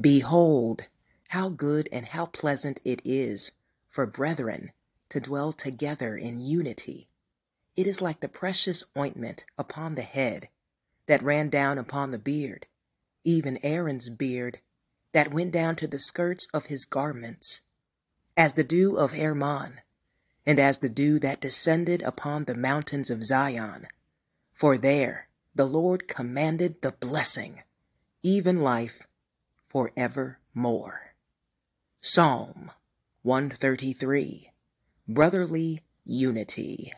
Behold, how good and how pleasant it is for brethren to dwell together in unity. It is like the precious ointment upon the head that ran down upon the beard, even Aaron's beard that went down to the skirts of his garments, as the dew of Hermon, and as the dew that descended upon the mountains of Zion. For there the Lord commanded the blessing, even life forevermore. Psalm 133 Brotherly Unity